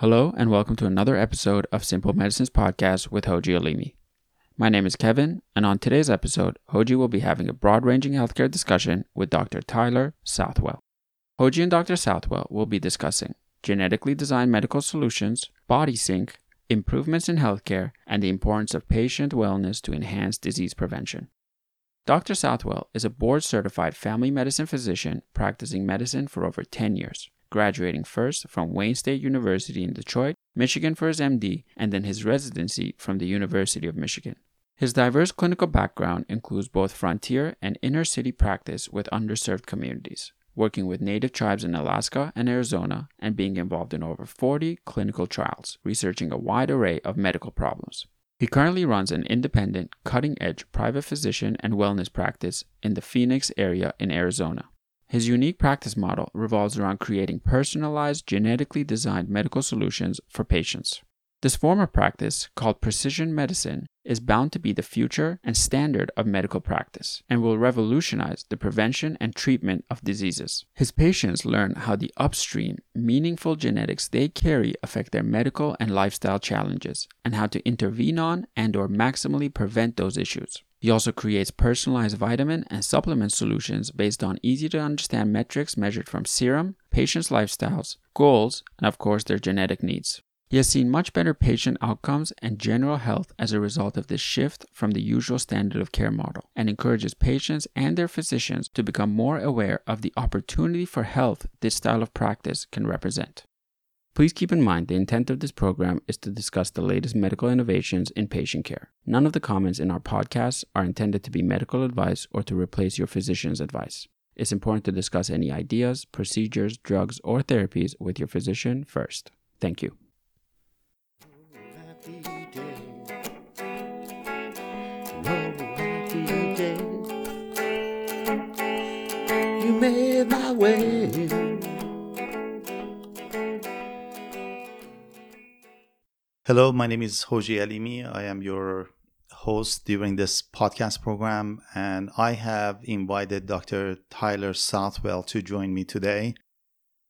Hello, and welcome to another episode of Simple Medicines Podcast with Hoji Alimi. My name is Kevin, and on today's episode, Hoji will be having a broad ranging healthcare discussion with Dr. Tyler Southwell. Hoji and Dr. Southwell will be discussing genetically designed medical solutions, BodySync, improvements in healthcare, and the importance of patient wellness to enhance disease prevention. Dr. Southwell is a board certified family medicine physician practicing medicine for over 10 years graduating first from Wayne State University in Detroit, Michigan for his MD, and then his residency from the University of Michigan. His diverse clinical background includes both frontier and inner city practice with underserved communities, working with native tribes in Alaska and Arizona, and being involved in over 40 clinical trials, researching a wide array of medical problems. He currently runs an independent, cutting edge private physician and wellness practice in the Phoenix area in Arizona. His unique practice model revolves around creating personalized, genetically designed medical solutions for patients. This form of practice, called precision medicine, is bound to be the future and standard of medical practice and will revolutionize the prevention and treatment of diseases. His patients learn how the upstream, meaningful genetics they carry affect their medical and lifestyle challenges and how to intervene on and or maximally prevent those issues. He also creates personalized vitamin and supplement solutions based on easy to understand metrics measured from serum, patients' lifestyles, goals, and of course their genetic needs. He has seen much better patient outcomes and general health as a result of this shift from the usual standard of care model and encourages patients and their physicians to become more aware of the opportunity for health this style of practice can represent. Please keep in mind the intent of this program is to discuss the latest medical innovations in patient care. None of the comments in our podcasts are intended to be medical advice or to replace your physician's advice. It's important to discuss any ideas, procedures, drugs, or therapies with your physician first. Thank you. You made my way. Hello, my name is Hoji Alimi. I am your host during this podcast program, and I have invited Dr. Tyler Southwell to join me today.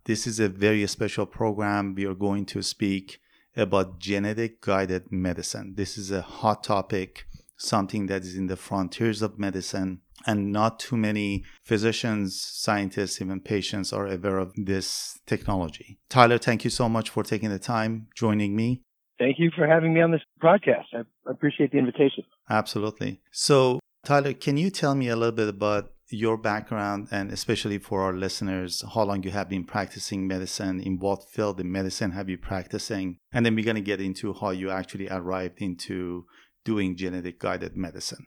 This is a very special program. We are going to speak about genetic guided medicine. This is a hot topic, something that is in the frontiers of medicine, and not too many physicians, scientists, even patients are aware of this technology. Tyler, thank you so much for taking the time joining me. Thank you for having me on this broadcast. I appreciate the invitation. Absolutely. So, Tyler, can you tell me a little bit about your background and especially for our listeners, how long you have been practicing medicine, in what field in medicine have you practicing? And then we're going to get into how you actually arrived into doing genetic guided medicine.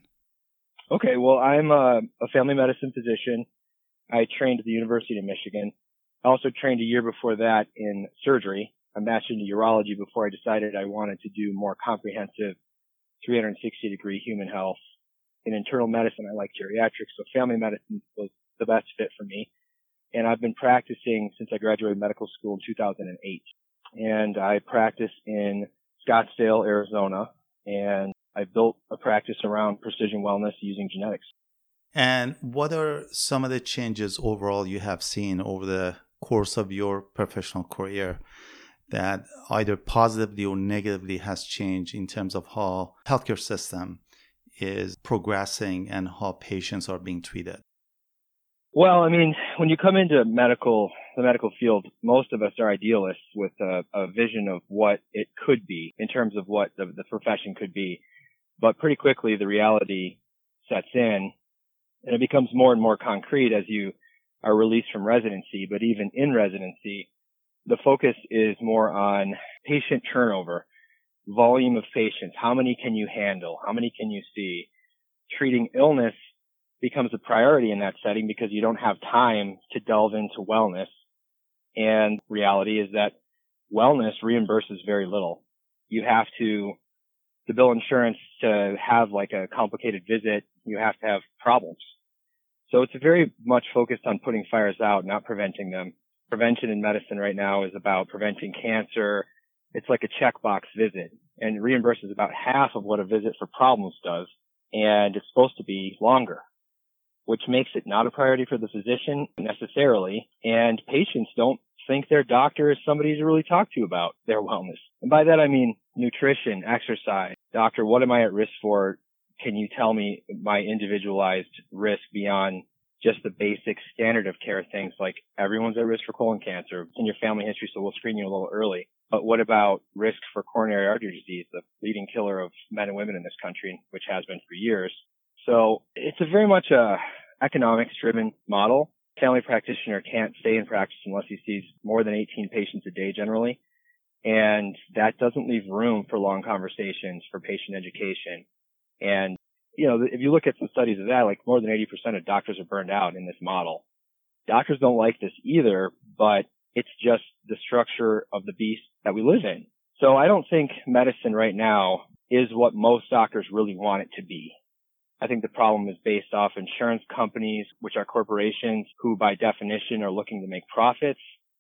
Okay, well, I'm a, a family medicine physician. I trained at the University of Michigan. I also trained a year before that in surgery I mastered in urology before I decided I wanted to do more comprehensive 360 degree human health. In internal medicine, I like geriatrics, so family medicine was the best fit for me. And I've been practicing since I graduated medical school in 2008. And I practice in Scottsdale, Arizona, and I built a practice around precision wellness using genetics. And what are some of the changes overall you have seen over the course of your professional career? That either positively or negatively has changed in terms of how healthcare system is progressing and how patients are being treated? Well, I mean, when you come into medical, the medical field, most of us are idealists with a, a vision of what it could be in terms of what the, the profession could be. But pretty quickly, the reality sets in and it becomes more and more concrete as you are released from residency. But even in residency, the focus is more on patient turnover, volume of patients. How many can you handle? How many can you see? Treating illness becomes a priority in that setting because you don't have time to delve into wellness. And reality is that wellness reimburses very little. You have to, to bill insurance to have like a complicated visit, you have to have problems. So it's very much focused on putting fires out, not preventing them prevention in medicine right now is about preventing cancer. It's like a checkbox visit and reimburses about half of what a visit for problems does. And it's supposed to be longer. which makes it not a priority for the physician necessarily. And patients don't think their doctor is somebody to really talk to about their wellness. And by that I mean nutrition, exercise. Doctor, what am I at risk for? Can you tell me my individualized risk beyond just the basic standard of care things like everyone's at risk for colon cancer in your family history, so we'll screen you a little early. But what about risk for coronary artery disease, the leading killer of men and women in this country, which has been for years? So it's a very much a economics driven model. Family practitioner can't stay in practice unless he sees more than 18 patients a day generally. And that doesn't leave room for long conversations for patient education. And, you know, if you look at some studies of that, like more than 80% of doctors are burned out in this model. Doctors don't like this either, but it's just the structure of the beast that we live in. So I don't think medicine right now is what most doctors really want it to be. I think the problem is based off insurance companies, which are corporations who by definition are looking to make profits.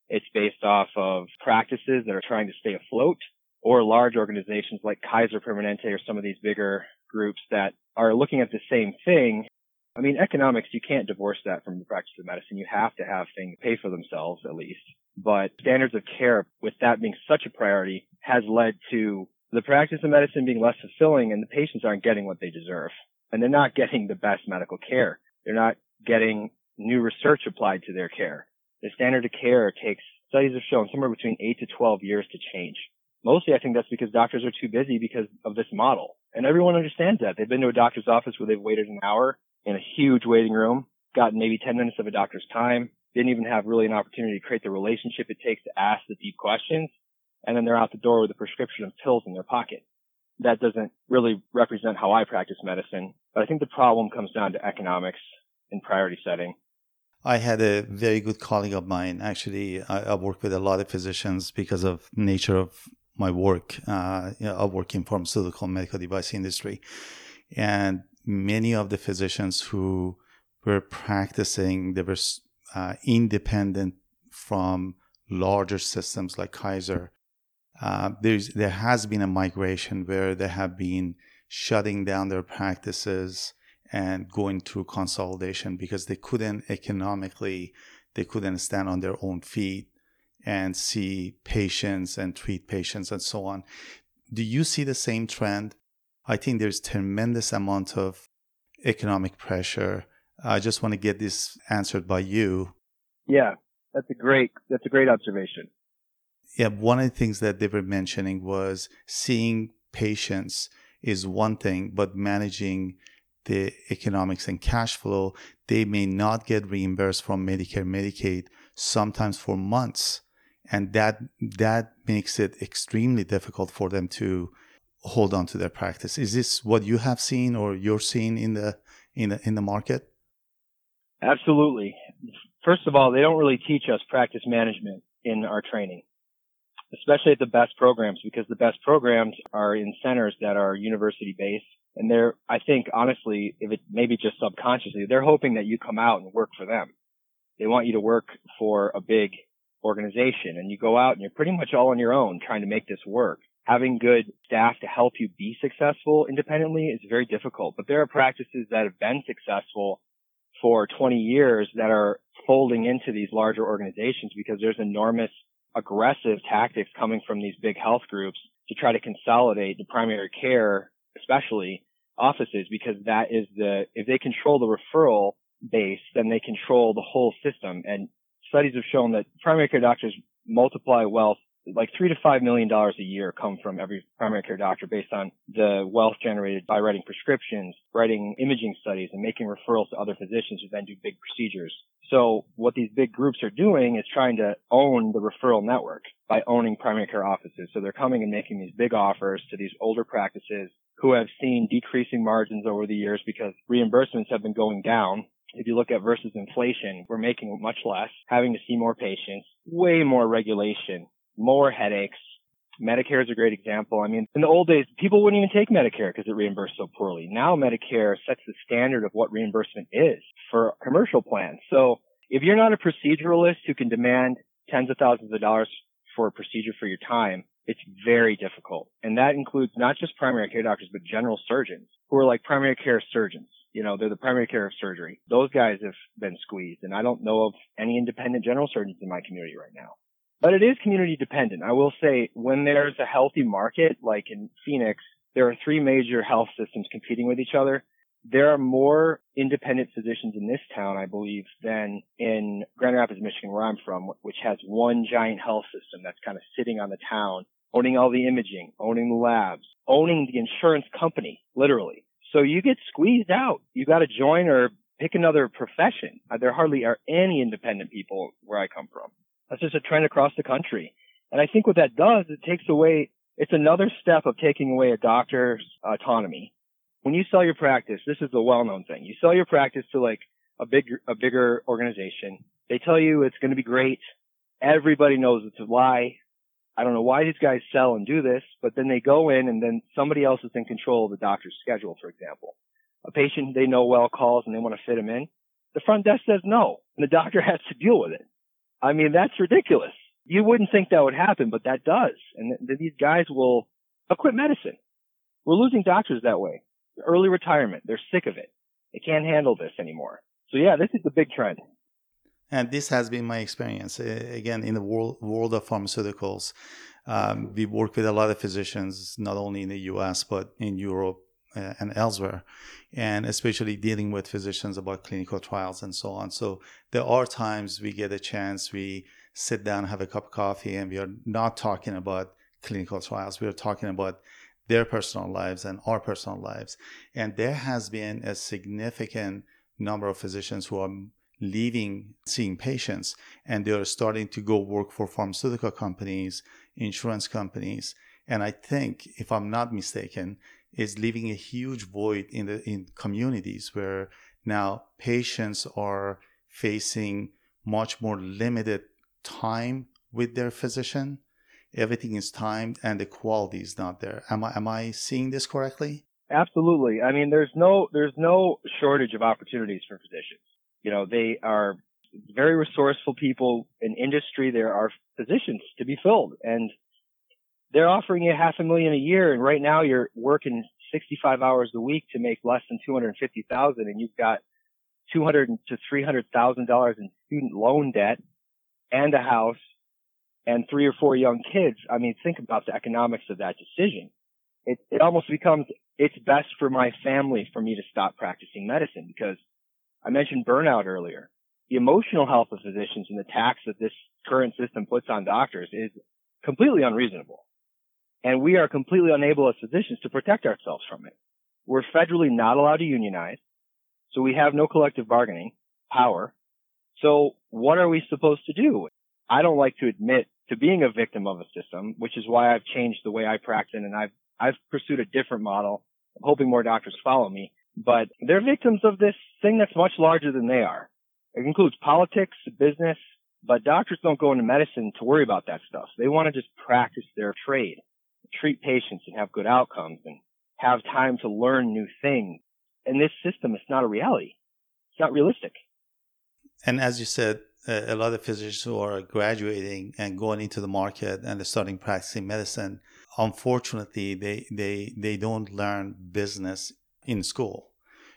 It's based off of practices that are trying to stay afloat or large organizations like Kaiser Permanente or some of these bigger groups that are looking at the same thing. I mean, economics, you can't divorce that from the practice of medicine. You have to have things pay for themselves at least. But standards of care, with that being such a priority, has led to the practice of medicine being less fulfilling and the patients aren't getting what they deserve and they're not getting the best medical care. They're not getting new research applied to their care. The standard of care takes, studies have shown somewhere between 8 to 12 years to change. Mostly I think that's because doctors are too busy because of this model. And everyone understands that. They've been to a doctor's office where they've waited an hour in a huge waiting room, gotten maybe 10 minutes of a doctor's time, didn't even have really an opportunity to create the relationship it takes to ask the deep questions, and then they're out the door with a prescription of pills in their pocket that doesn't really represent how I practice medicine. But I think the problem comes down to economics and priority setting. I had a very good colleague of mine. Actually, I, I work with a lot of physicians because of nature of my work. Uh, you know, I work in pharmaceutical medical device industry, and many of the physicians who were practicing, they were uh, independent from larger systems like Kaiser uh, there's there has been a migration where they have been shutting down their practices and going through consolidation because they couldn't economically they couldn't stand on their own feet and see patients and treat patients and so on. Do you see the same trend? I think there's tremendous amount of economic pressure. I just want to get this answered by you. Yeah that's a great that's a great observation. Yeah, one of the things that they were mentioning was seeing patients is one thing, but managing the economics and cash flow, they may not get reimbursed from Medicare, Medicaid, sometimes for months. And that that makes it extremely difficult for them to hold on to their practice. Is this what you have seen or you're seeing in the in the in the market? Absolutely. First of all, they don't really teach us practice management in our training especially at the best programs because the best programs are in centers that are university based. And they're, I think honestly, if it maybe just subconsciously, they're hoping that you come out and work for them. They want you to work for a big organization and you go out and you're pretty much all on your own trying to make this work. Having good staff to help you be successful independently is very difficult, but there are practices that have been successful for 20 years that are folding into these larger organizations because there's enormous aggressive tactics coming from these big health groups to try to consolidate the primary care, especially offices, because that is the, if they control the referral base, then they control the whole system. And studies have shown that primary care doctors multiply wealth like three to five million dollars a year come from every primary care doctor based on the wealth generated by writing prescriptions, writing imaging studies, and making referrals to other physicians who then do big procedures. So what these big groups are doing is trying to own the referral network by owning primary care offices. So they're coming and making these big offers to these older practices who have seen decreasing margins over the years because reimbursements have been going down if you look at versus inflation, we're making much less, having to see more patients, way more regulation, more headaches. Medicare is a great example. I mean, in the old days, people wouldn't even take Medicare because it reimbursed so poorly. Now Medicare sets the standard of what reimbursement is for commercial plans. So if you're not a proceduralist who can demand tens of thousands of dollars for a procedure for your time, it's very difficult. And that includes not just primary care doctors, but general surgeons who are like primary care surgeons. You know, they're the primary care of surgery. Those guys have been squeezed and I don't know of any independent general surgeons in my community right now. But it is community dependent. I will say when there's a healthy market, like in Phoenix, there are three major health systems competing with each other. There are more independent physicians in this town, I believe, than in Grand Rapids, Michigan, where I'm from, which has one giant health system that's kind of sitting on the town, owning all the imaging, owning the labs, owning the insurance company, literally. So you get squeezed out. You got to join or pick another profession. Uh, there hardly are any independent people where I come from. That's just a trend across the country. And I think what that does, it takes away, it's another step of taking away a doctor's autonomy. When you sell your practice, this is a well-known thing. You sell your practice to like a big, a bigger organization. They tell you it's going to be great. Everybody knows it's a lie. I don't know why these guys sell and do this, but then they go in and then somebody else is in control of the doctor's schedule, for example. A patient they know well calls and they want to fit him in. The front desk says no, and the doctor has to deal with it. I mean, that's ridiculous. You wouldn't think that would happen, but that does. And th- these guys will quit medicine. We're losing doctors that way. Early retirement. They're sick of it. They can't handle this anymore. So yeah, this is the big trend. And this has been my experience. Again, in the world, world of pharmaceuticals, um, we work with a lot of physicians, not only in the US, but in Europe uh, and elsewhere, and especially dealing with physicians about clinical trials and so on. So there are times we get a chance, we sit down, have a cup of coffee, and we are not talking about clinical trials. We are talking about their personal lives and our personal lives. And there has been a significant number of physicians who are leaving seeing patients and they're starting to go work for pharmaceutical companies, insurance companies. And I think, if I'm not mistaken, is leaving a huge void in the in communities where now patients are facing much more limited time with their physician. Everything is timed and the quality is not there. Am I am I seeing this correctly? Absolutely. I mean, there's no there's no shortage of opportunities for physicians. You know, they are very resourceful people in industry. There are positions to be filled and they're offering you half a million a year. And right now you're working 65 hours a week to make less than 250,000 and you've got 200 to 300,000 dollars in student loan debt and a house and three or four young kids. I mean, think about the economics of that decision. It, it almost becomes, it's best for my family for me to stop practicing medicine because I mentioned burnout earlier. The emotional health of physicians and the tax that this current system puts on doctors is completely unreasonable. And we are completely unable as physicians to protect ourselves from it. We're federally not allowed to unionize. So we have no collective bargaining power. So what are we supposed to do? I don't like to admit to being a victim of a system, which is why I've changed the way I practice and I've, I've pursued a different model. I'm hoping more doctors follow me but they're victims of this thing that's much larger than they are. It includes politics, business, but doctors don't go into medicine to worry about that stuff. They want to just practice their trade, treat patients and have good outcomes and have time to learn new things. And this system is not a reality. It's not realistic. And as you said, a lot of physicians who are graduating and going into the market and starting practicing medicine, unfortunately, they, they, they don't learn business in school.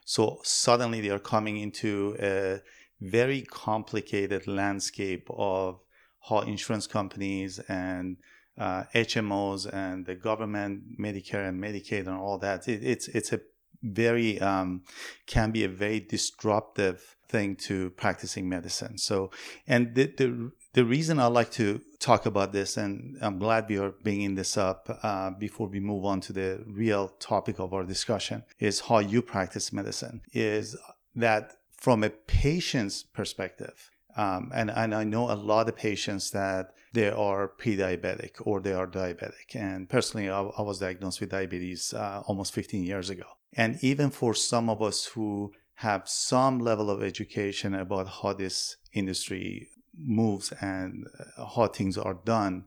So suddenly they are coming into a very complicated landscape of how insurance companies and uh, HMOs and the government, Medicare and Medicaid and all that. It, it's it's a very um, can be a very disruptive thing to practicing medicine. So, and the the the reason I like to talk about this, and I'm glad we are bringing this up uh, before we move on to the real topic of our discussion, is how you practice medicine. Is that from a patient's perspective, um, and, and I know a lot of patients that they are pre-diabetic or they are diabetic. And personally, I, I was diagnosed with diabetes uh, almost 15 years ago. And even for some of us who have some level of education about how this industry moves and uh, how things are done,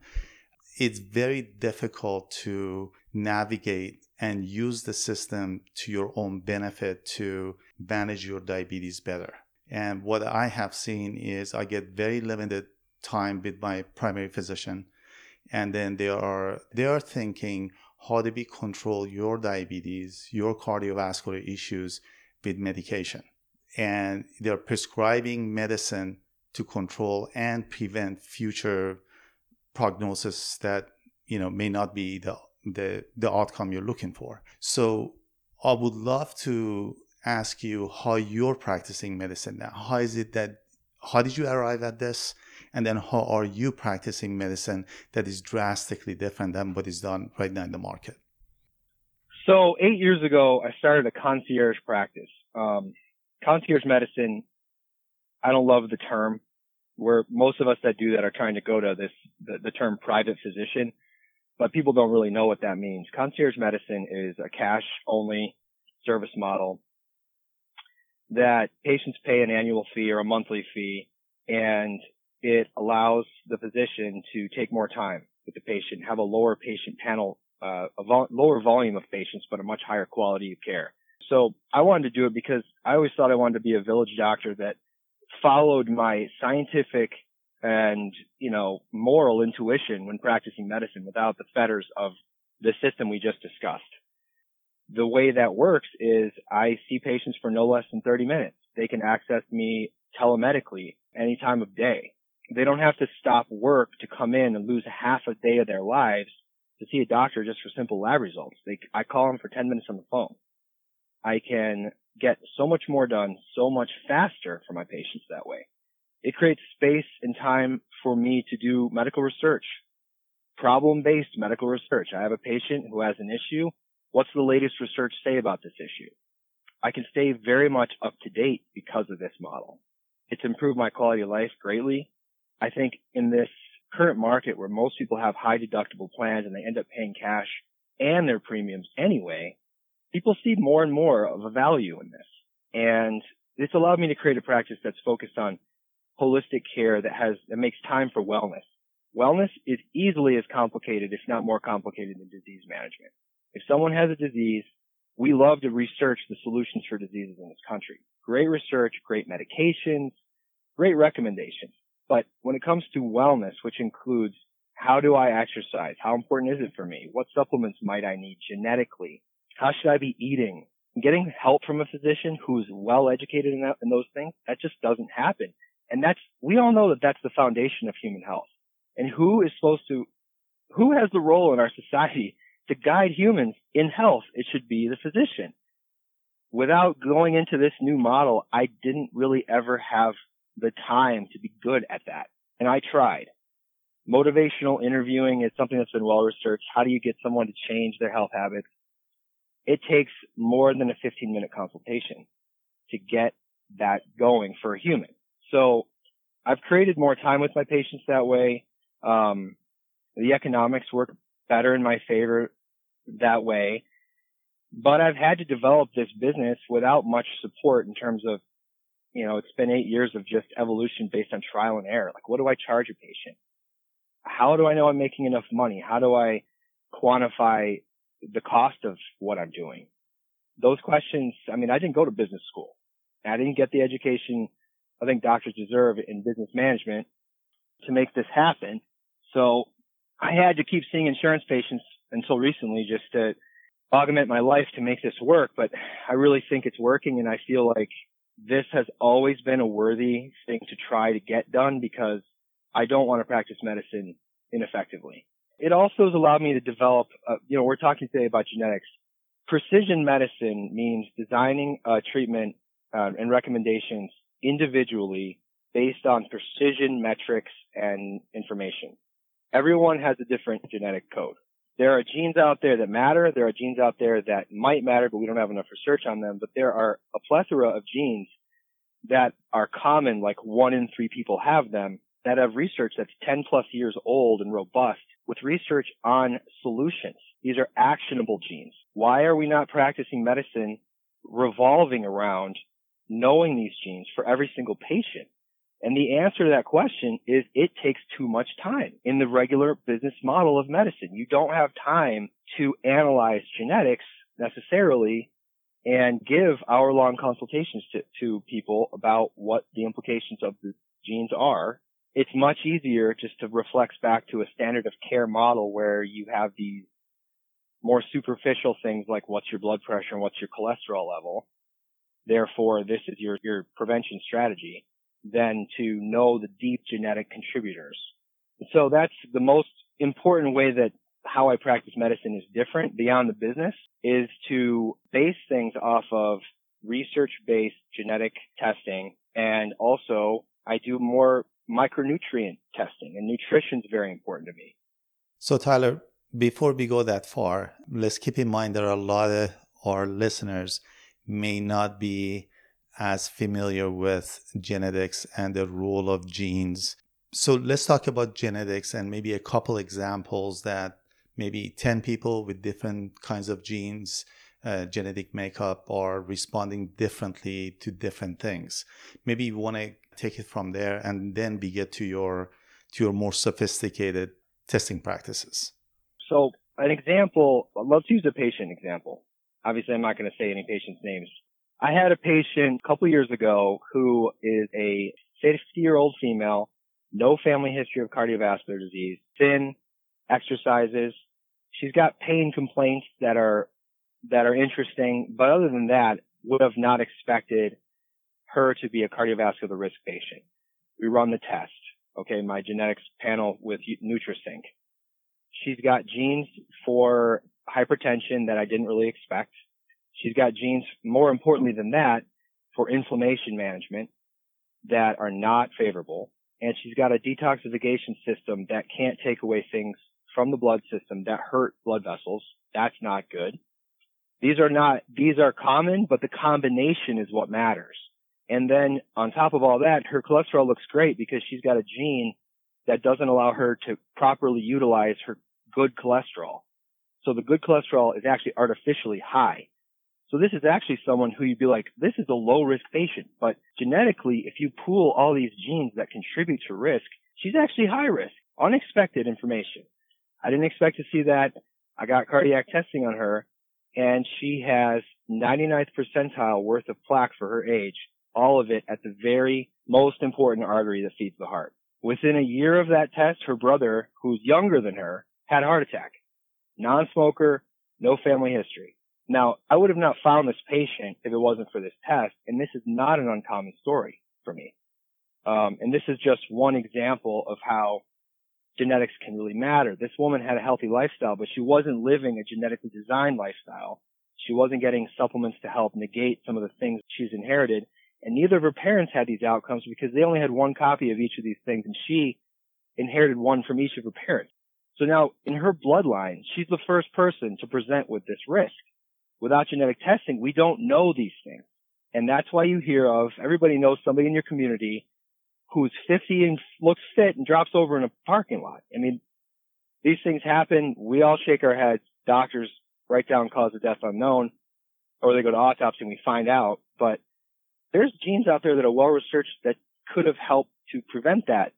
it's very difficult to navigate and use the system to your own benefit to manage your diabetes better. And what I have seen is I get very limited time with my primary physician and then they are they are thinking how do we control your diabetes, your cardiovascular issues with medication, and they're prescribing medicine to control and prevent future prognosis that you know may not be the the the outcome you're looking for. So I would love to ask you how you're practicing medicine now. How is it that how did you arrive at this? And then how are you practicing medicine that is drastically different than what is done right now in the market? So eight years ago, I started a concierge practice. Um, concierge medicine, I don't love the term. Where most of us that do that are trying to go to this the, the term private physician but people don't really know what that means. Concierge medicine is a cash only service model that patients pay an annual fee or a monthly fee and it allows the physician to take more time with the patient, have a lower patient panel, uh, a vol- lower volume of patients, but a much higher quality of care. So I wanted to do it because I always thought I wanted to be a village doctor that followed my scientific and, you know, moral intuition when practicing medicine without the fetters of the system we just discussed. The way that works is I see patients for no less than 30 minutes. They can access me telemedically any time of day. They don't have to stop work to come in and lose half a day of their lives to see a doctor just for simple lab results. They, I call them for 10 minutes on the phone. I can get so much more done so much faster for my patients that way. It creates space and time for me to do medical research, problem-based medical research. I have a patient who has an issue. What's the latest research say about this issue? I can stay very much up to date because of this model. It's improved my quality of life greatly. I think in this current market where most people have high deductible plans and they end up paying cash and their premiums anyway, people see more and more of a value in this. And this allowed me to create a practice that's focused on holistic care that has, that makes time for wellness. Wellness is easily as complicated, if not more complicated than disease management. If someone has a disease, we love to research the solutions for diseases in this country. Great research, great medications, great recommendations. But when it comes to wellness, which includes how do I exercise? How important is it for me? What supplements might I need genetically? How should I be eating? Getting help from a physician who's well educated in, that, in those things, that just doesn't happen. And that's, we all know that that's the foundation of human health. And who is supposed to, who has the role in our society to guide humans in health? It should be the physician. Without going into this new model, I didn't really ever have the time to be good at that. And I tried. Motivational interviewing is something that's been well researched. How do you get someone to change their health habits? It takes more than a 15 minute consultation to get that going for a human. So I've created more time with my patients that way. Um, the economics work better in my favor that way. But I've had to develop this business without much support in terms of, you know, it's been eight years of just evolution based on trial and error. Like, what do I charge a patient? How do I know I'm making enough money? How do I quantify the cost of what I'm doing? Those questions, I mean, I didn't go to business school. I didn't get the education I think doctors deserve in business management to make this happen. So I had to keep seeing insurance patients until recently just to augment my life to make this work. But I really think it's working and I feel like this has always been a worthy thing to try to get done because I don't want to practice medicine ineffectively. It also has allowed me to develop, uh, you know, we're talking today about genetics. Precision medicine means designing treatment uh, and recommendations individually based on precision metrics and information. Everyone has a different genetic code. There are genes out there that matter. There are genes out there that might matter, but we don't have enough research on them. But there are a plethora of genes that are common, like one in three people have them, that have research that's 10 plus years old and robust with research on solutions. These are actionable genes. Why are we not practicing medicine revolving around knowing these genes for every single patient? And the answer to that question is it takes too much time in the regular business model of medicine. You don't have time to analyze genetics necessarily and give hour long consultations to, to people about what the implications of the genes are it's much easier just to reflect back to a standard of care model where you have these more superficial things like what's your blood pressure and what's your cholesterol level. Therefore, this is your, your prevention strategy than to know the deep genetic contributors. So that's the most important way that how I practice medicine is different beyond the business is to base things off of research based genetic testing and also I do more micronutrient testing and nutrition is very important to me. So Tyler, before we go that far, let's keep in mind there are a lot of our listeners may not be as familiar with genetics and the role of genes. So let's talk about genetics and maybe a couple examples that maybe 10 people with different kinds of genes, uh, genetic makeup are responding differently to different things. Maybe you want to take it from there and then we get to your to your more sophisticated testing practices. So an example, let's use a patient example. Obviously, I'm not going to say any patient's names. I had a patient a couple years ago who is a 60 year old female, no family history of cardiovascular disease, thin, exercises. She's got pain complaints that are, that are interesting, but other than that, would have not expected her to be a cardiovascular risk patient. We run the test. Okay. My genetics panel with NutraSync. She's got genes for hypertension that I didn't really expect. She's got genes, more importantly than that, for inflammation management that are not favorable. And she's got a detoxification system that can't take away things from the blood system that hurt blood vessels. That's not good. These are not, these are common, but the combination is what matters. And then on top of all that, her cholesterol looks great because she's got a gene that doesn't allow her to properly utilize her good cholesterol. So the good cholesterol is actually artificially high. So this is actually someone who you'd be like, this is a low risk patient, but genetically, if you pool all these genes that contribute to risk, she's actually high risk. Unexpected information. I didn't expect to see that. I got cardiac testing on her and she has 99th percentile worth of plaque for her age, all of it at the very most important artery that feeds the heart. Within a year of that test, her brother, who's younger than her, had a heart attack. Non-smoker, no family history. Now, I would have not found this patient if it wasn't for this test, and this is not an uncommon story for me. Um, and this is just one example of how genetics can really matter. This woman had a healthy lifestyle, but she wasn't living a genetically designed lifestyle. She wasn't getting supplements to help negate some of the things she's inherited. And neither of her parents had these outcomes because they only had one copy of each of these things, and she inherited one from each of her parents. So now in her bloodline, she's the first person to present with this risk. Without genetic testing, we don't know these things. And that's why you hear of everybody knows somebody in your community who's 50 and looks fit and drops over in a parking lot. I mean, these things happen. We all shake our heads. Doctors write down cause of death unknown or they go to autopsy and we find out. But there's genes out there that are well researched that could have helped to prevent that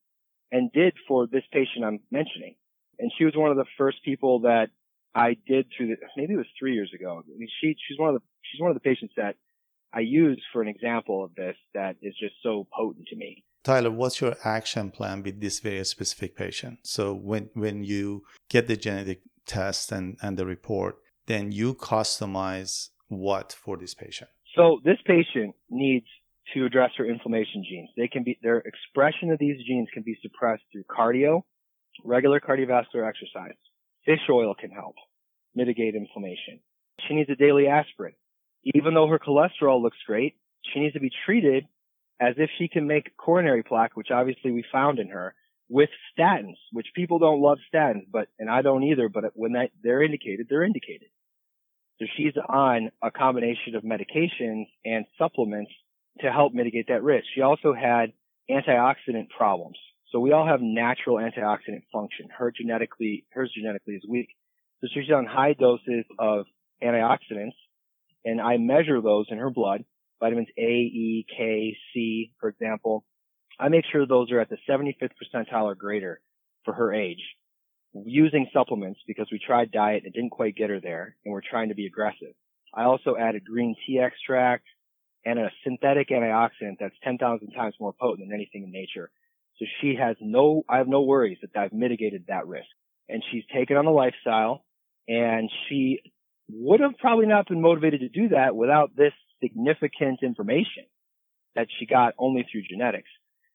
and did for this patient I'm mentioning. And she was one of the first people that I did through the, maybe it was three years ago. I mean, she, she's one of the, she's one of the patients that I use for an example of this that is just so potent to me. Tyler, what's your action plan with this very specific patient? So when, when you get the genetic test and, and the report, then you customize what for this patient? So this patient needs to address her inflammation genes. They can be, their expression of these genes can be suppressed through cardio, regular cardiovascular exercise. Fish oil can help mitigate inflammation. She needs a daily aspirin. Even though her cholesterol looks great, she needs to be treated as if she can make coronary plaque, which obviously we found in her, with statins, which people don't love statins, but, and I don't either, but when that, they're indicated, they're indicated. So she's on a combination of medications and supplements to help mitigate that risk. She also had antioxidant problems. So we all have natural antioxidant function. Her genetically, hers genetically is weak. So she's on high doses of antioxidants and I measure those in her blood, vitamins A, E, K, C, for example. I make sure those are at the 75th percentile or greater for her age using supplements because we tried diet and didn't quite get her there and we're trying to be aggressive. I also added green tea extract and a synthetic antioxidant that's 10,000 times more potent than anything in nature. So she has no, I have no worries that I've mitigated that risk. And she's taken on the lifestyle and she would have probably not been motivated to do that without this significant information that she got only through genetics.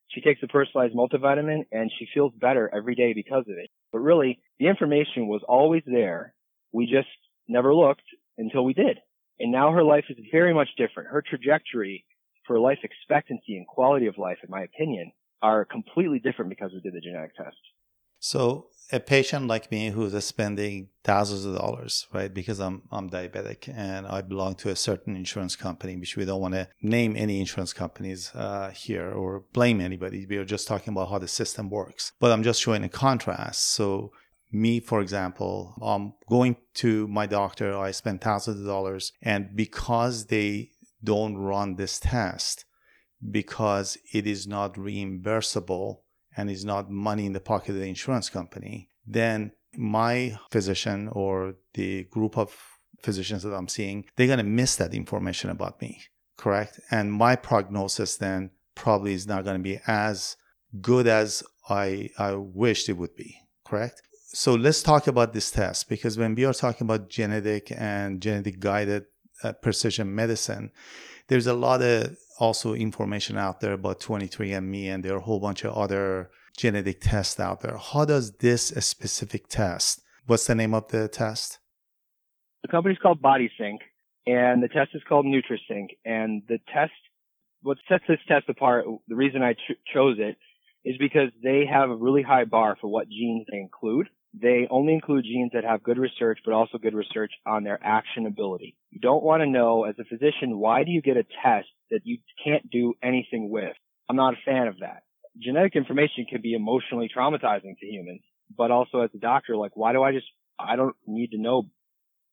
She takes a personalized multivitamin and she feels better every day because of it. But really, the information was always there. We just never looked until we did. And now her life is very much different. Her trajectory for life expectancy and quality of life, in my opinion, are completely different because we did the genetic test. So a patient like me who's spending thousands of dollars, right? Because I'm I'm diabetic and I belong to a certain insurance company, which we don't want to name any insurance companies uh, here or blame anybody. We are just talking about how the system works. But I'm just showing a contrast. So me, for example, I'm going to my doctor. I spend thousands of dollars, and because they don't run this test, because it is not reimbursable and is not money in the pocket of the insurance company, then my physician or the group of physicians that I'm seeing, they're going to miss that information about me, correct? And my prognosis then probably is not going to be as good as I, I wished it would be, correct? So let's talk about this test because when we are talking about genetic and genetic guided uh, precision medicine, there's a lot of also information out there about 23andMe, and there are a whole bunch of other genetic tests out there. How does this specific test? What's the name of the test? The company's called BodySync, and the test is called NutriSync. And the test, what sets this test apart, the reason I ch- chose it, is because they have a really high bar for what genes they include. They only include genes that have good research, but also good research on their actionability. You don't want to know, as a physician, why do you get a test that you can't do anything with? I'm not a fan of that. Genetic information can be emotionally traumatizing to humans, but also as a doctor, like, why do I just, I don't need to know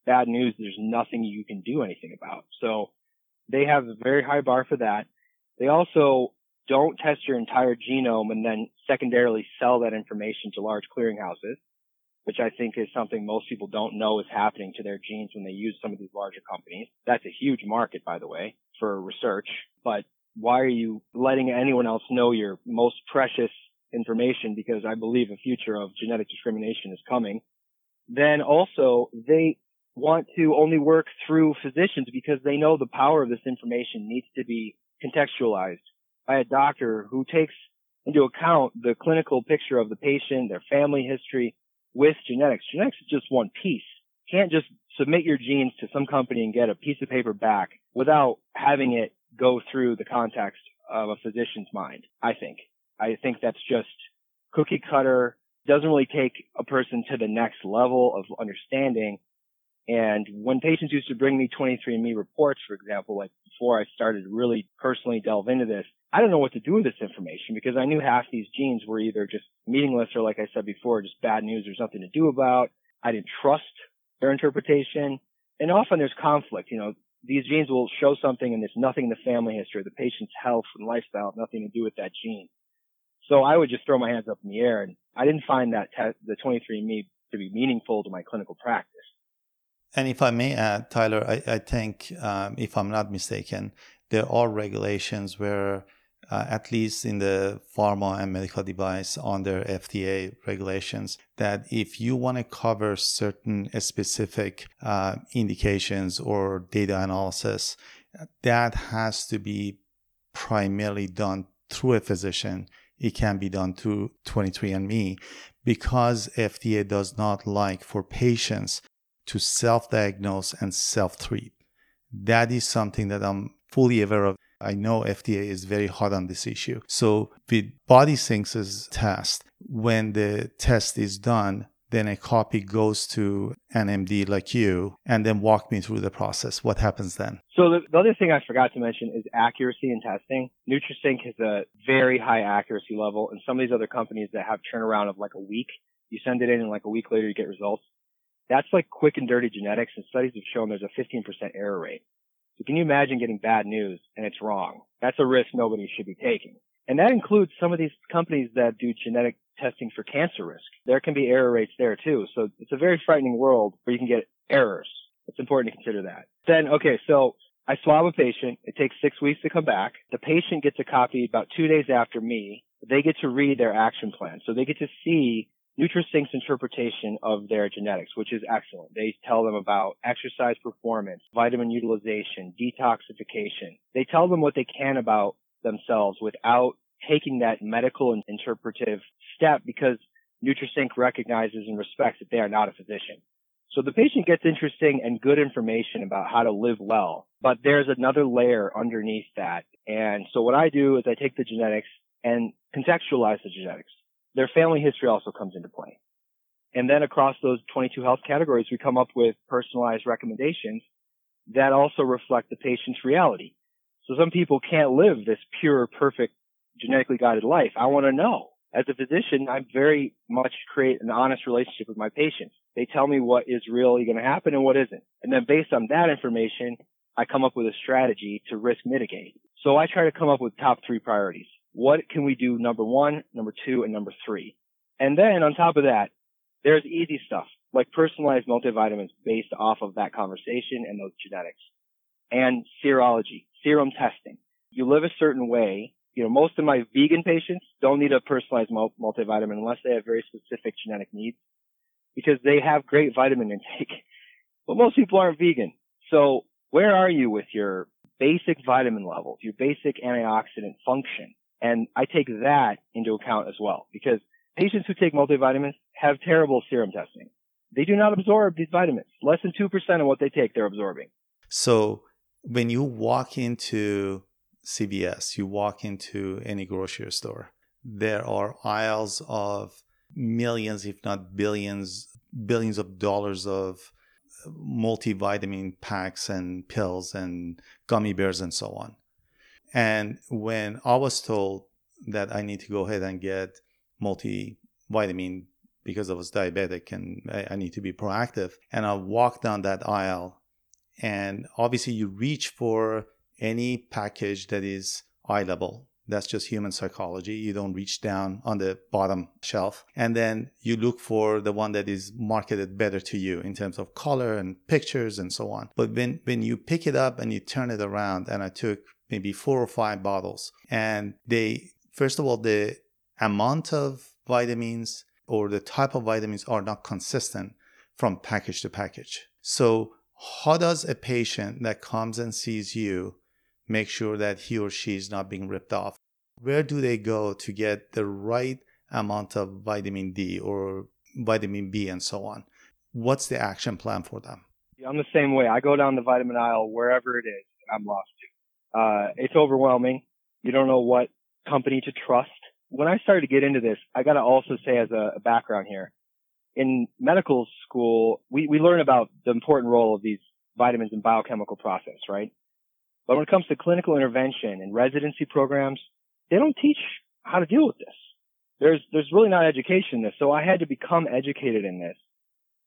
bad news. There's nothing you can do anything about. So they have a very high bar for that. They also don't test your entire genome and then secondarily sell that information to large clearinghouses which I think is something most people don't know is happening to their genes when they use some of these larger companies. That's a huge market, by the way, for research. But why are you letting anyone else know your most precious information? Because I believe a future of genetic discrimination is coming. Then also they want to only work through physicians because they know the power of this information needs to be contextualized by a doctor who takes into account the clinical picture of the patient, their family history, with genetics. Genetics is just one piece. You can't just submit your genes to some company and get a piece of paper back without having it go through the context of a physician's mind, I think. I think that's just cookie cutter, doesn't really take a person to the next level of understanding. And when patients used to bring me 23andMe reports, for example, like before I started really personally delve into this, I don't know what to do with this information because I knew half these genes were either just meaningless or like I said before, just bad news there's nothing to do about. I didn't trust their interpretation. And often there's conflict. You know, these genes will show something and there's nothing in the family history, the patient's health and lifestyle, nothing to do with that gene. So I would just throw my hands up in the air and I didn't find that te- the 23andMe to be meaningful to my clinical practice. And if I may add, Tyler, I, I think, um, if I'm not mistaken, there are regulations where uh, at least in the pharma and medical device under FDA regulations, that if you want to cover certain specific uh, indications or data analysis, that has to be primarily done through a physician. It can be done through 23andMe because FDA does not like for patients to self diagnose and self treat. That is something that I'm fully aware of I know FDA is very hot on this issue. So with BodySync's test, when the test is done, then a copy goes to an MD like you, and then walk me through the process. What happens then? So the, the other thing I forgot to mention is accuracy in testing. NutraSync has a very high accuracy level, and some of these other companies that have turnaround of like a week, you send it in, and like a week later you get results. That's like quick and dirty genetics, and studies have shown there's a 15% error rate. So can you imagine getting bad news and it's wrong? That's a risk nobody should be taking. And that includes some of these companies that do genetic testing for cancer risk. There can be error rates there too. So it's a very frightening world where you can get errors. It's important to consider that. Then, okay, so I swab a patient. It takes six weeks to come back. The patient gets a copy about two days after me. they get to read their action plan. So they get to see NutraSync's interpretation of their genetics, which is excellent. They tell them about exercise performance, vitamin utilization, detoxification. They tell them what they can about themselves without taking that medical and interpretive step because NutraSync recognizes and respects that they are not a physician. So the patient gets interesting and good information about how to live well, but there's another layer underneath that. And so what I do is I take the genetics and contextualize the genetics. Their family history also comes into play. And then across those 22 health categories, we come up with personalized recommendations that also reflect the patient's reality. So some people can't live this pure, perfect, genetically guided life. I want to know. As a physician, I very much create an honest relationship with my patients. They tell me what is really going to happen and what isn't. And then based on that information, I come up with a strategy to risk mitigate. So I try to come up with top three priorities. What can we do number one, number two, and number three? And then on top of that, there's easy stuff like personalized multivitamins based off of that conversation and those genetics and serology, serum testing. You live a certain way. You know, most of my vegan patients don't need a personalized multivitamin unless they have very specific genetic needs because they have great vitamin intake. But most people aren't vegan. So where are you with your basic vitamin levels, your basic antioxidant function? And I take that into account as well because patients who take multivitamins have terrible serum testing. They do not absorb these vitamins. Less than 2% of what they take, they're absorbing. So when you walk into CVS, you walk into any grocery store, there are aisles of millions, if not billions, billions of dollars of multivitamin packs and pills and gummy bears and so on. And when I was told that I need to go ahead and get multivitamin because I was diabetic and I, need to be proactive, and I walked down that aisle, and obviously you reach for any package that is eye level. That's just human psychology. You don't reach down on the bottom shelf. And then you look for the one that is marketed better to you in terms of color and pictures and so on. But when, when you pick it up and you turn it around, and I took maybe four or five bottles. And they, first of all, the amount of vitamins or the type of vitamins are not consistent from package to package. So, how does a patient that comes and sees you make sure that he or she is not being ripped off? Where do they go to get the right amount of vitamin D or vitamin B and so on? What's the action plan for them? I'm the same way. I go down the vitamin aisle wherever it is. I'm lost uh, it's overwhelming. You don't know what company to trust. When I started to get into this, I got to also say as a, background here, in medical school, we, we learn about the important role of these vitamins in biochemical process, right? But when it comes to clinical intervention and residency programs, they don't teach how to deal with this. There's, there's really not education in this. So I had to become educated in this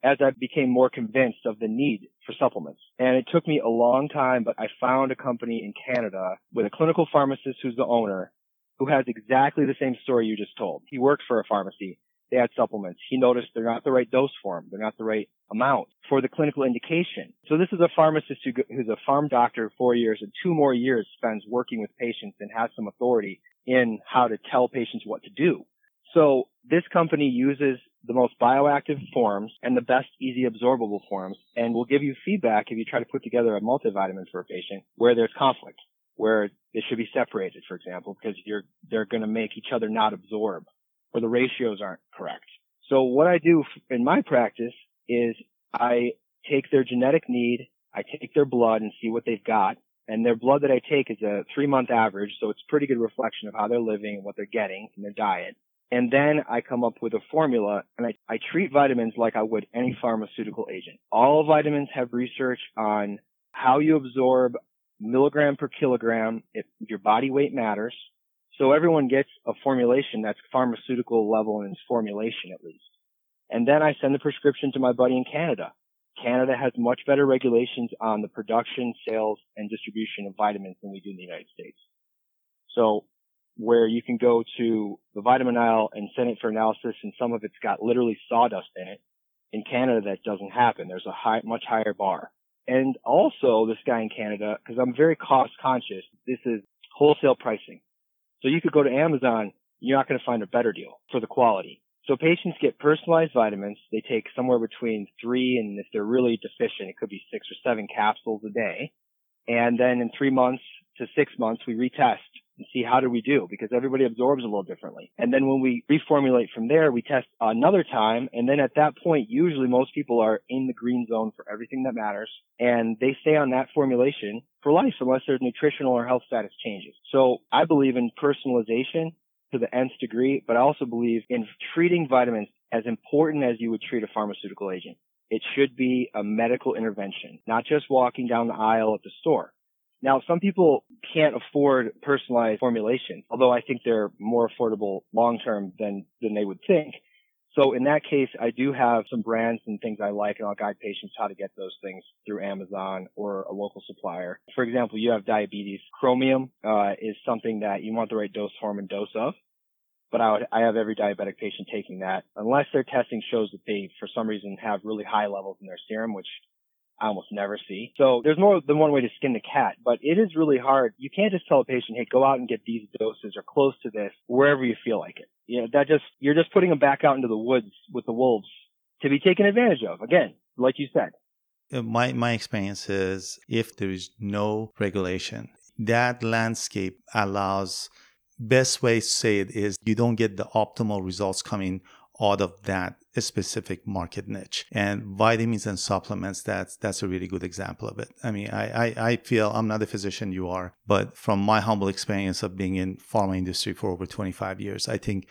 as I became more convinced of the need for supplements. And it took me a long time, but I found a company in Canada with a clinical pharmacist who's the owner who has exactly the same story you just told. He worked for a pharmacy. They had supplements. He noticed they're not the right dose for him. They're not the right amount for the clinical indication. So this is a pharmacist who, who's a farm doctor four years and two more years spends working with patients and has some authority in how to tell patients what to do. So this company uses the most bioactive forms and the best easy absorbable forms and will give you feedback if you try to put together a multivitamin for a patient where there's conflict, where they should be separated, for example, because you're, they're going to make each other not absorb or the ratios aren't correct. So what I do in my practice is I take their genetic need, I take their blood and see what they've got. And their blood that I take is a three month average, so it's pretty good reflection of how they're living and what they're getting from their diet. And then I come up with a formula and I, I treat vitamins like I would any pharmaceutical agent. All vitamins have research on how you absorb milligram per kilogram if your body weight matters. So everyone gets a formulation that's pharmaceutical level in its formulation at least. And then I send the prescription to my buddy in Canada. Canada has much better regulations on the production, sales, and distribution of vitamins than we do in the United States. So where you can go to the vitamin aisle and send it for analysis and some of it's got literally sawdust in it. In Canada, that doesn't happen. There's a high, much higher bar. And also this guy in Canada, cause I'm very cost conscious, this is wholesale pricing. So you could go to Amazon you're not going to find a better deal for the quality. So patients get personalized vitamins. They take somewhere between three and if they're really deficient, it could be six or seven capsules a day. And then in three months to six months, we retest and see how do we do because everybody absorbs a little differently. And then when we reformulate from there, we test another time. And then at that point, usually most people are in the green zone for everything that matters and they stay on that formulation for life unless their nutritional or health status changes. So I believe in personalization to the nth degree, but I also believe in treating vitamins as important as you would treat a pharmaceutical agent. It should be a medical intervention, not just walking down the aisle at the store. Now, some people can't afford personalized formulations, although I think they're more affordable long term than, than they would think. So in that case, I do have some brands and things I like, and I'll guide patients how to get those things through Amazon or a local supplier. For example, you have diabetes. Chromium uh, is something that you want the right dose, form, and dose of but I, would, I have every diabetic patient taking that unless their testing shows that they, for some reason, have really high levels in their serum, which I almost never see. So there's more than one way to skin the cat, but it is really hard. You can't just tell a patient, hey, go out and get these doses or close to this wherever you feel like it. You know, that just, you're just putting them back out into the woods with the wolves to be taken advantage of. Again, like you said. Uh, my, my experience is if there is no regulation, that landscape allows best way to say it is you don't get the optimal results coming out of that specific market niche and vitamins and supplements that's that's a really good example of it i mean I, I i feel i'm not a physician you are but from my humble experience of being in pharma industry for over 25 years i think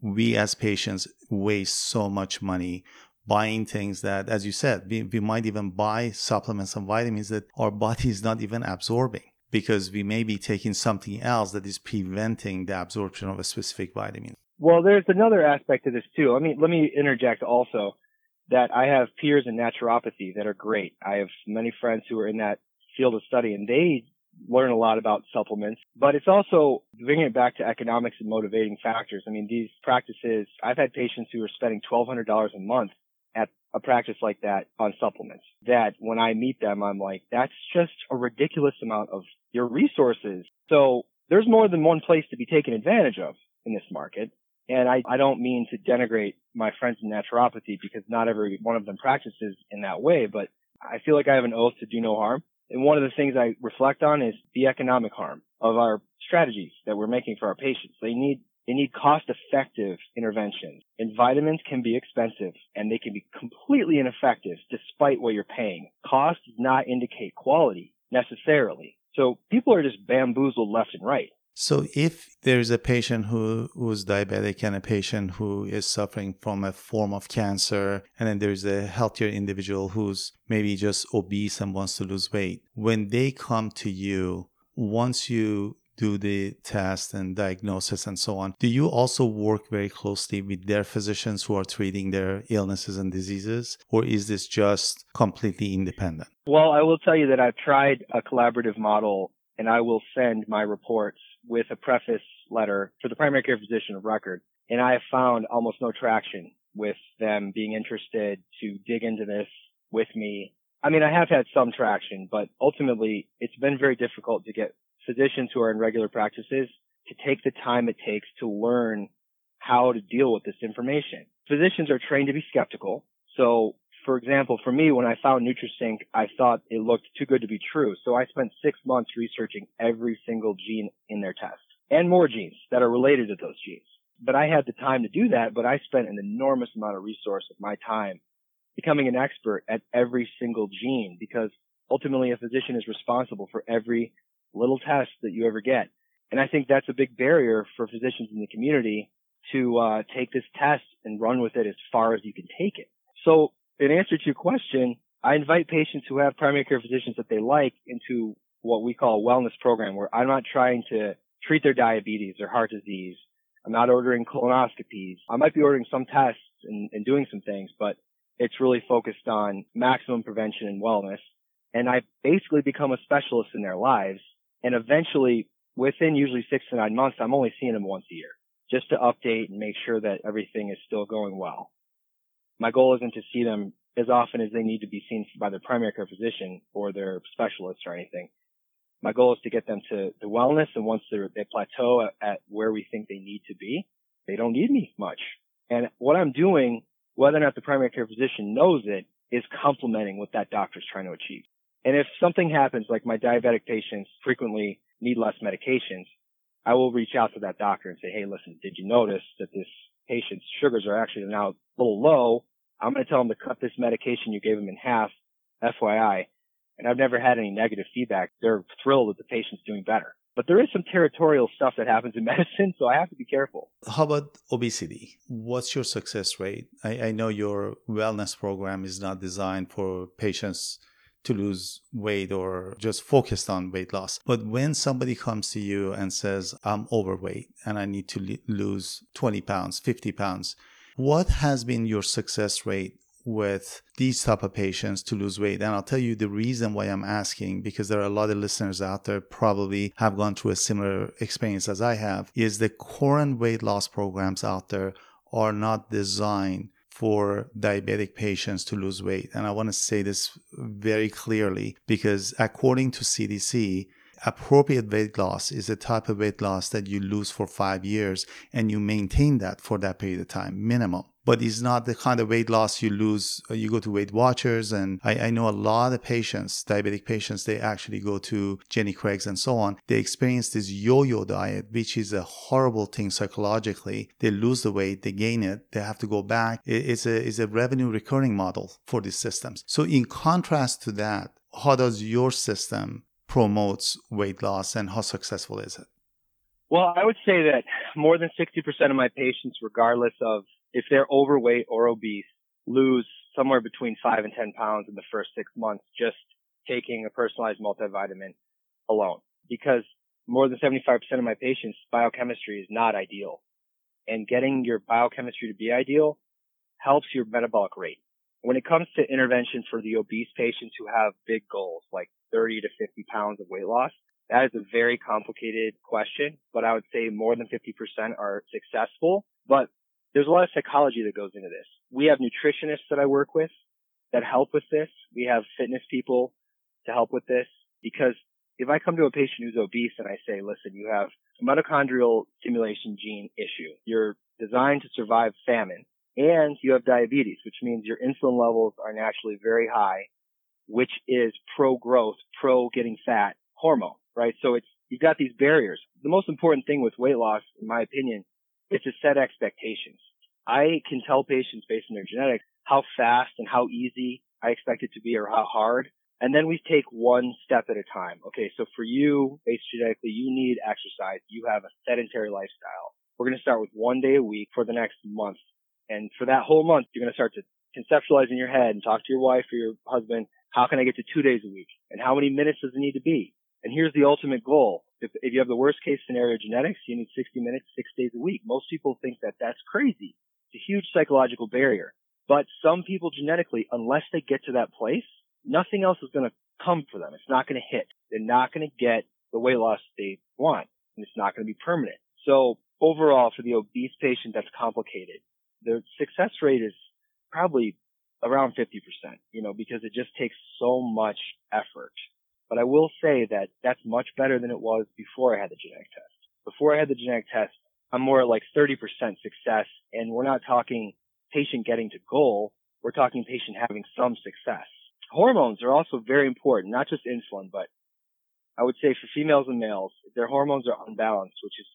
we as patients waste so much money buying things that as you said we, we might even buy supplements and vitamins that our body is not even absorbing because we may be taking something else that is preventing the absorption of a specific vitamin. Well, there's another aspect to this too. Let me let me interject also that I have peers in naturopathy that are great. I have many friends who are in that field of study and they learn a lot about supplements, but it's also bringing it back to economics and motivating factors. I mean, these practices, I've had patients who are spending $1,200 a month at a practice like that on supplements that when I meet them, I'm like, that's just a ridiculous amount of your resources. So there's more than one place to be taken advantage of in this market. And I, I don't mean to denigrate my friends in naturopathy because not every one of them practices in that way, but I feel like I have an oath to do no harm. And one of the things I reflect on is the economic harm of our strategies that we're making for our patients. They need they need cost effective interventions. And vitamins can be expensive and they can be completely ineffective despite what you're paying. Cost does not indicate quality necessarily. So people are just bamboozled left and right. So if there's a patient who who's diabetic and a patient who is suffering from a form of cancer, and then there's a healthier individual who's maybe just obese and wants to lose weight, when they come to you, once you do the test and diagnosis and so on. Do you also work very closely with their physicians who are treating their illnesses and diseases, or is this just completely independent? Well, I will tell you that I've tried a collaborative model and I will send my reports with a preface letter to the primary care physician of record. And I have found almost no traction with them being interested to dig into this with me. I mean, I have had some traction, but ultimately it's been very difficult to get physicians who are in regular practices to take the time it takes to learn how to deal with this information. Physicians are trained to be skeptical. So, for example, for me, when I found NutriSync, I thought it looked too good to be true. So I spent six months researching every single gene in their test and more genes that are related to those genes. But I had the time to do that, but I spent an enormous amount of resource of my time becoming an expert at every single gene because ultimately a physician is responsible for every little test that you ever get. And I think that's a big barrier for physicians in the community to uh, take this test and run with it as far as you can take it. So in answer to your question, I invite patients who have primary care physicians that they like into what we call a wellness program where I'm not trying to treat their diabetes or heart disease. I'm not ordering colonoscopies. I might be ordering some tests and, and doing some things, but it's really focused on maximum prevention and wellness. And I basically become a specialist in their lives and eventually, within usually six to nine months, I'm only seeing them once a year just to update and make sure that everything is still going well. My goal isn't to see them as often as they need to be seen by their primary care physician or their specialist or anything. My goal is to get them to, the wellness. And once they plateau at, at where we think they need to be, they don't need me much. And what I'm doing, whether or not the primary care physician knows it, is complementing what that doctor's trying to achieve. And if something happens, like my diabetic patients frequently need less medications, I will reach out to that doctor and say, Hey, listen, did you notice that this patient's sugars are actually now a little low? I'm going to tell them to cut this medication you gave them in half, FYI. And I've never had any negative feedback. They're thrilled that the patient's doing better. But there is some territorial stuff that happens in medicine, so I have to be careful. How about obesity? What's your success rate? I, I know your wellness program is not designed for patients to lose weight or just focused on weight loss. But when somebody comes to you and says, I'm overweight and I need to lose 20 pounds, 50 pounds, what has been your success rate with these type of patients to lose weight and i'll tell you the reason why i'm asking because there are a lot of listeners out there probably have gone through a similar experience as i have is the current weight loss programs out there are not designed for diabetic patients to lose weight. And I want to say this very clearly because according to CDC, appropriate weight loss is the type of weight loss that you lose for five years and you maintain that for that period of time, minimum but it's not the kind of weight loss you lose. Uh, you go to Weight Watchers, and I, I, know a lot of patients, diabetic patients, they actually go to Jenny Craig's and so on. They experience this yo-yo diet, which is a horrible thing psychologically. They lose the weight, they gain it, they have to go back. It's a it's a revenue recurring model for these systems. So in contrast to that, how does your system promotes weight loss, and how successful is it? Well, I would say that more than 60% of my patients, regardless of if they're overweight or obese, lose somewhere between five and 10 pounds in the first six months just taking a personalized multivitamin alone. Because more than 75% of my patients, biochemistry is not ideal. And getting your biochemistry to be ideal helps your metabolic rate. When it comes to intervention for the obese patients who have big goals, like 30 to 50 pounds of weight loss, that is a very complicated question, but I would say more than 50% are successful. But there's a lot of psychology that goes into this. We have nutritionists that I work with that help with this. We have fitness people to help with this because if I come to a patient who's obese and I say, listen, you have a mitochondrial stimulation gene issue. You're designed to survive famine and you have diabetes, which means your insulin levels are naturally very high, which is pro growth, pro getting fat hormone, right? So it's, you've got these barriers. The most important thing with weight loss, in my opinion, is to set expectations. I can tell patients based on their genetics how fast and how easy I expect it to be or how hard. And then we take one step at a time. Okay, so for you, based genetically, you need exercise. You have a sedentary lifestyle. We're going to start with one day a week for the next month. And for that whole month, you're going to start to conceptualize in your head and talk to your wife or your husband. How can I get to two days a week? And how many minutes does it need to be? And here's the ultimate goal. If, if you have the worst case scenario genetics, you need 60 minutes, six days a week. Most people think that that's crazy. It's a huge psychological barrier. But some people genetically, unless they get to that place, nothing else is going to come for them. It's not going to hit. They're not going to get the weight loss they want, and it's not going to be permanent. So overall, for the obese patient, that's complicated. The success rate is probably around 50%, you know, because it just takes so much effort. But I will say that that's much better than it was before I had the genetic test. Before I had the genetic test, I'm more like 30% success. And we're not talking patient getting to goal. We're talking patient having some success. Hormones are also very important, not just insulin, but I would say for females and males, if their hormones are unbalanced, which is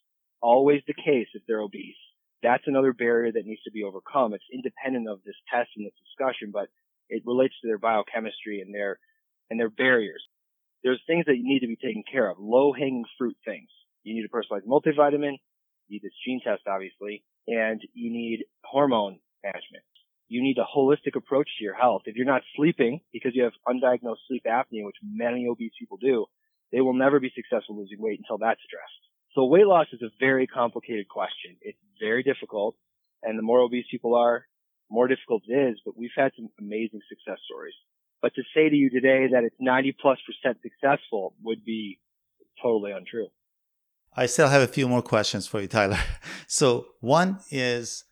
always the case if they're obese, that's another barrier that needs to be overcome. It's independent of this test and this discussion, but it relates to their biochemistry and their and their barriers. There's things that you need to be taken care of, low hanging fruit things. You need a personalized multivitamin, you need this gene test, obviously, and you need hormone management. You need a holistic approach to your health. If you're not sleeping because you have undiagnosed sleep apnea, which many obese people do, they will never be successful losing weight until that's addressed. So weight loss is a very complicated question. It's very difficult. And the more obese people are, the more difficult it is, but we've had some amazing success stories. But to say to you today that it's 90 plus percent successful would be totally untrue. I still have a few more questions for you, Tyler. So, one is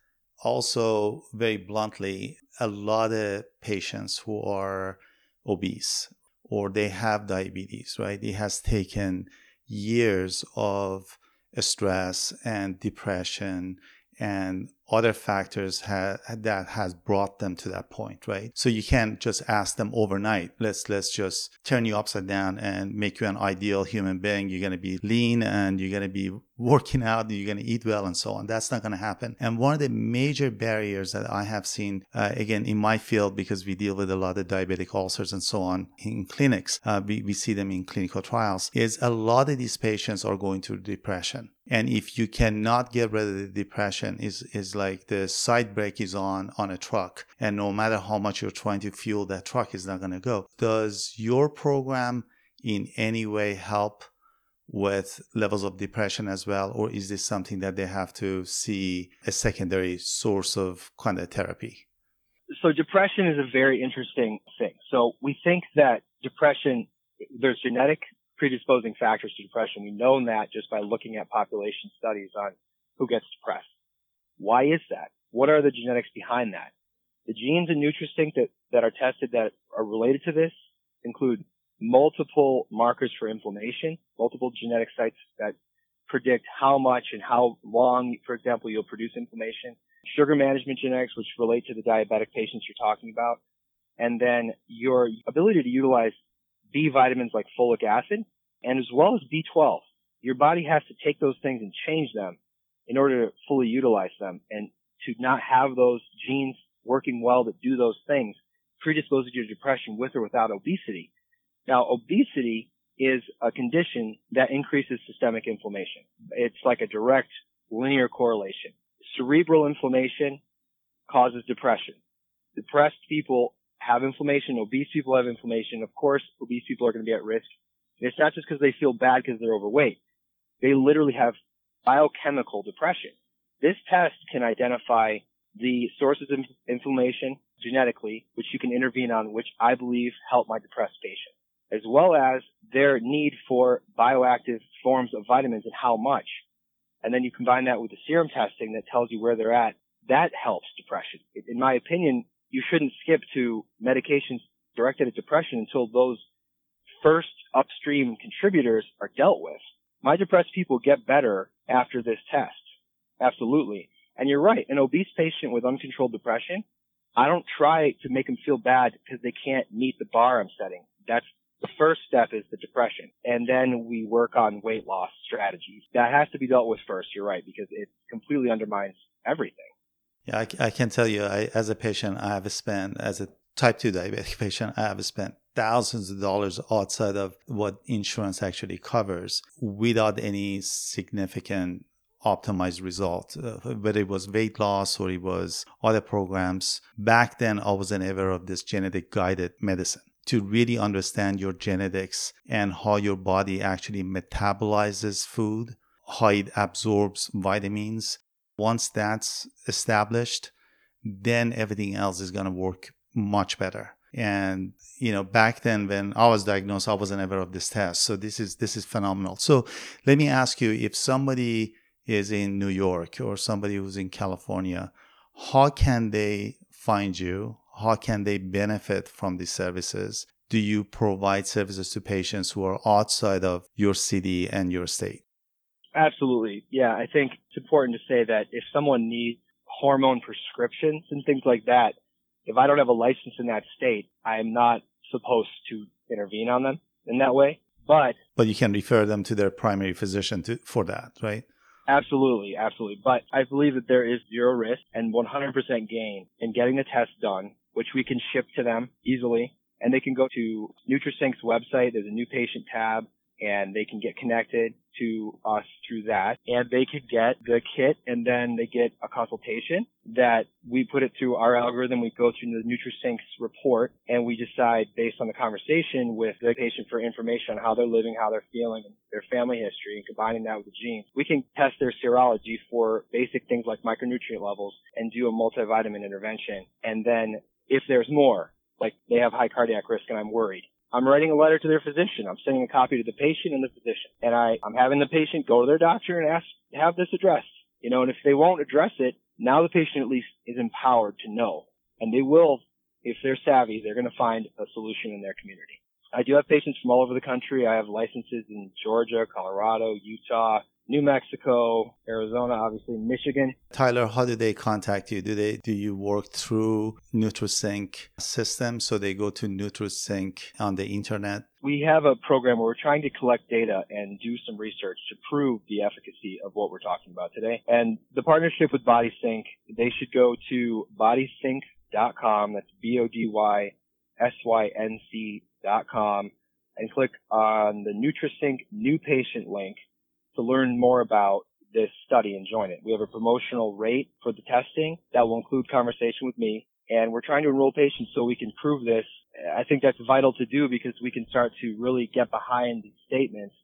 also very bluntly a lot of patients who are obese or they have diabetes, right? It has taken years of stress and depression and other factors ha- that has brought them to that point right? So you can't just ask them overnight. Let's let's just turn you upside down and make you an ideal human being. You're going to be lean and you're going to be working out you're going to eat well and so on. That's not going to happen. And one of the major barriers that i have seen uh, again in my field because we deal with a lot of diabetic ulcers and so on in clinics uh, we, we see them in clinical trials is a lot of these patients are going through depression. And if you cannot get rid of the depression is is like the side brake is on on a truck and no matter how much you're trying to fuel that truck is not going to go. Does your program in any way help with levels of depression as well or is this something that they have to see a secondary source of kind of therapy so depression is a very interesting thing so we think that depression there's genetic predisposing factors to depression we know that just by looking at population studies on who gets depressed why is that? What are the genetics behind that? The genes in NutriSync that, that are tested that are related to this include multiple markers for inflammation, multiple genetic sites that predict how much and how long, for example, you'll produce inflammation, sugar management genetics, which relate to the diabetic patients you're talking about, and then your ability to utilize B vitamins like folic acid, and as well as B12. Your body has to take those things and change them in order to fully utilize them and to not have those genes working well that do those things predisposes you to depression with or without obesity. Now, obesity is a condition that increases systemic inflammation. It's like a direct linear correlation. Cerebral inflammation causes depression. Depressed people have inflammation. Obese people have inflammation. Of course, obese people are going to be at risk. And it's not just because they feel bad because they're overweight. They literally have biochemical depression. This test can identify the sources of inflammation genetically, which you can intervene on, which I believe help my depressed patient, as well as their need for bioactive forms of vitamins and how much. And then you combine that with the serum testing that tells you where they're at. That helps depression. In my opinion, you shouldn't skip to medications directed at depression until those first upstream contributors are dealt with. My depressed people get better after this test. Absolutely. And you're right. An obese patient with uncontrolled depression, I don't try to make them feel bad because they can't meet the bar I'm setting. That's the first step is the depression. And then we work on weight loss strategies. That has to be dealt with first. You're right, because it completely undermines everything. Yeah, I, I can tell you, I, as a patient, I have spent, as a type 2 diabetic patient, I have spent thousands of dollars outside of what insurance actually covers without any significant optimized result, uh, whether it was weight loss or it was other programs. Back then, I wasn't aware of this genetic guided medicine. To really understand your genetics and how your body actually metabolizes food, how it absorbs vitamins. Once that's established, then everything else is going to work much better. And you know back then when i was diagnosed i wasn't aware of this test. So this is this is phenomenal. So let me ask you if somebody is in new york or somebody who's in california how can they find you how can they benefit from these services do you provide services to patients who are outside of your city and your state absolutely yeah i think it's important to say that if someone needs hormone prescriptions and things like that if I don't have a license in that state, I'm not supposed to intervene on them in that way. But but you can refer them to their primary physician to, for that, right? Absolutely, absolutely. But I believe that there is zero risk and 100% gain in getting the test done, which we can ship to them easily. And they can go to NutriSync's website. There's a new patient tab and they can get connected to us through that and they could get the kit and then they get a consultation that we put it through our algorithm. We go through the NutriSync's report and we decide based on the conversation with the patient for information on how they're living, how they're feeling, their family history and combining that with the genes. We can test their serology for basic things like micronutrient levels and do a multivitamin intervention. And then if there's more, like they have high cardiac risk and I'm worried, I'm writing a letter to their physician. I'm sending a copy to the patient and the physician. And I, I'm having the patient go to their doctor and ask, have this addressed. You know, and if they won't address it, now the patient at least is empowered to know. And they will, if they're savvy, they're going to find a solution in their community. I do have patients from all over the country. I have licenses in Georgia, Colorado, Utah, New Mexico, Arizona, obviously Michigan. Tyler, how do they contact you? Do they do you work through NutriSync system? So they go to NutriSync on the internet? We have a program where we're trying to collect data and do some research to prove the efficacy of what we're talking about today. And the partnership with BodySync, they should go to bodysync.com. That's B-O-D-Y-S-Y-N-C.com and click on the NutriSync new patient link to learn more about this study and join it. We have a promotional rate for the testing that will include conversation with me and we're trying to enroll patients so we can prove this. I think that's vital to do because we can start to really get behind these statements,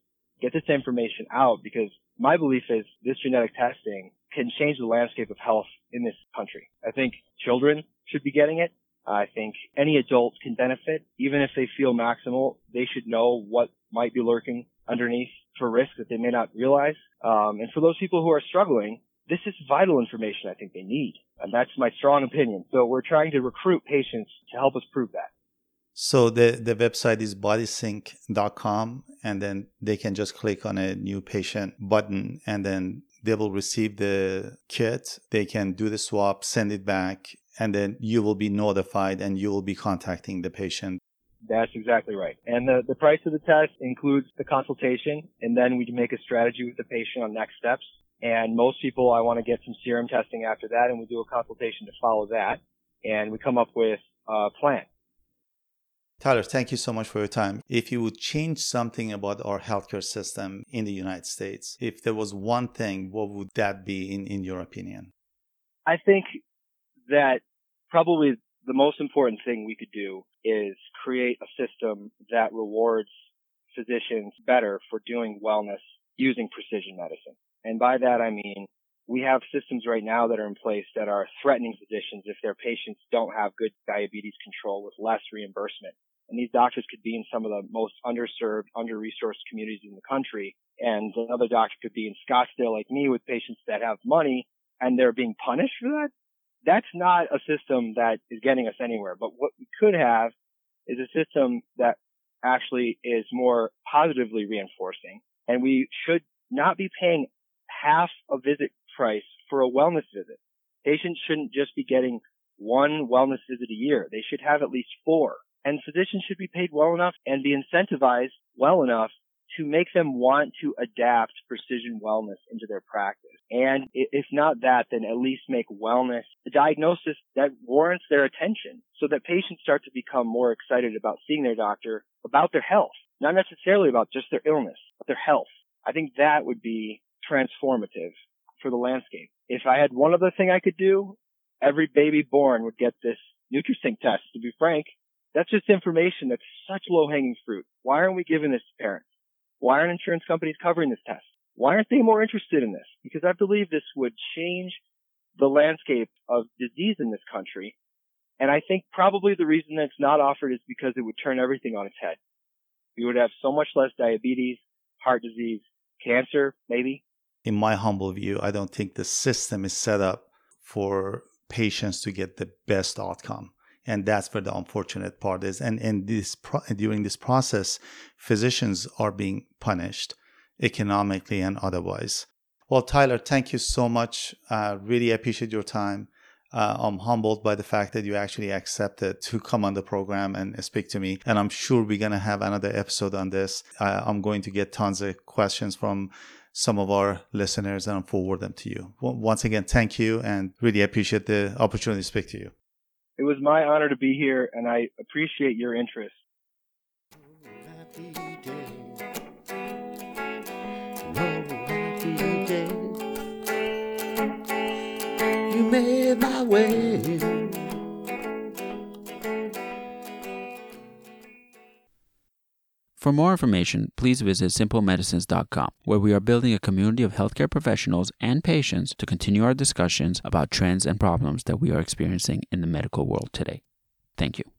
get this information out because my belief is this genetic testing can change the landscape of health in this country. I think children should be getting it. I think any adult can benefit. Even if they feel maximal, they should know what might be lurking underneath for risk that they may not realize. Um, and for those people who are struggling, this is vital information I think they need. And that's my strong opinion. So we're trying to recruit patients to help us prove that. So the, the website is bodysync.com and then they can just click on a new patient button and then they will receive the kit. They can do the swap, send it back, and then you will be notified and you will be contacting the patient that's exactly right. And the, the price of the test includes the consultation, and then we make a strategy with the patient on next steps. And most people, I want to get some serum testing after that, and we do a consultation to follow that, and we come up with a plan. Tyler, thank you so much for your time. If you would change something about our healthcare system in the United States, if there was one thing, what would that be in, in your opinion? I think that probably the most important thing we could do is create a system that rewards physicians better for doing wellness using precision medicine. And by that I mean we have systems right now that are in place that are threatening physicians if their patients don't have good diabetes control with less reimbursement. And these doctors could be in some of the most underserved, under-resourced communities in the country. And another doctor could be in Scottsdale like me with patients that have money and they're being punished for that that's not a system that is getting us anywhere. But what we could have is a system that actually is more positively reinforcing. And we should not be paying half a visit price for a wellness visit. Patients shouldn't just be getting one wellness visit a year. They should have at least four. And physicians should be paid well enough and be incentivized well enough to make them want to adapt precision wellness into their practice. And if not that, then at least make wellness a diagnosis that warrants their attention so that patients start to become more excited about seeing their doctor about their health, not necessarily about just their illness, but their health. I think that would be transformative for the landscape. If I had one other thing I could do, every baby born would get this NutriSync test, to be frank. That's just information that's such low hanging fruit. Why aren't we giving this to parents? Why aren't insurance companies covering this test? Why aren't they more interested in this? Because I believe this would change the landscape of disease in this country. And I think probably the reason that it's not offered is because it would turn everything on its head. We would have so much less diabetes, heart disease, cancer, maybe. In my humble view, I don't think the system is set up for patients to get the best outcome and that's where the unfortunate part is. And and this pro- during this process physicians are being punished economically and otherwise. Well tyler thank you so much. Uh, really appreciate your time. Uh, i'm humbled by the fact that you actually accepted to come on the program and speak to me. And i'm sure we're going to have another episode on this. Uh, i'm going to get tons of questions from some of our listeners and I'll forward them to you. Once again, thank you and really appreciate the opportunity to speak to you. It was my honor to be here, and I appreciate your interest. Made my way. For more information, please visit simplemedicines.com, where we are building a community of healthcare professionals and patients to continue our discussions about trends and problems that we are experiencing in the medical world today. Thank you.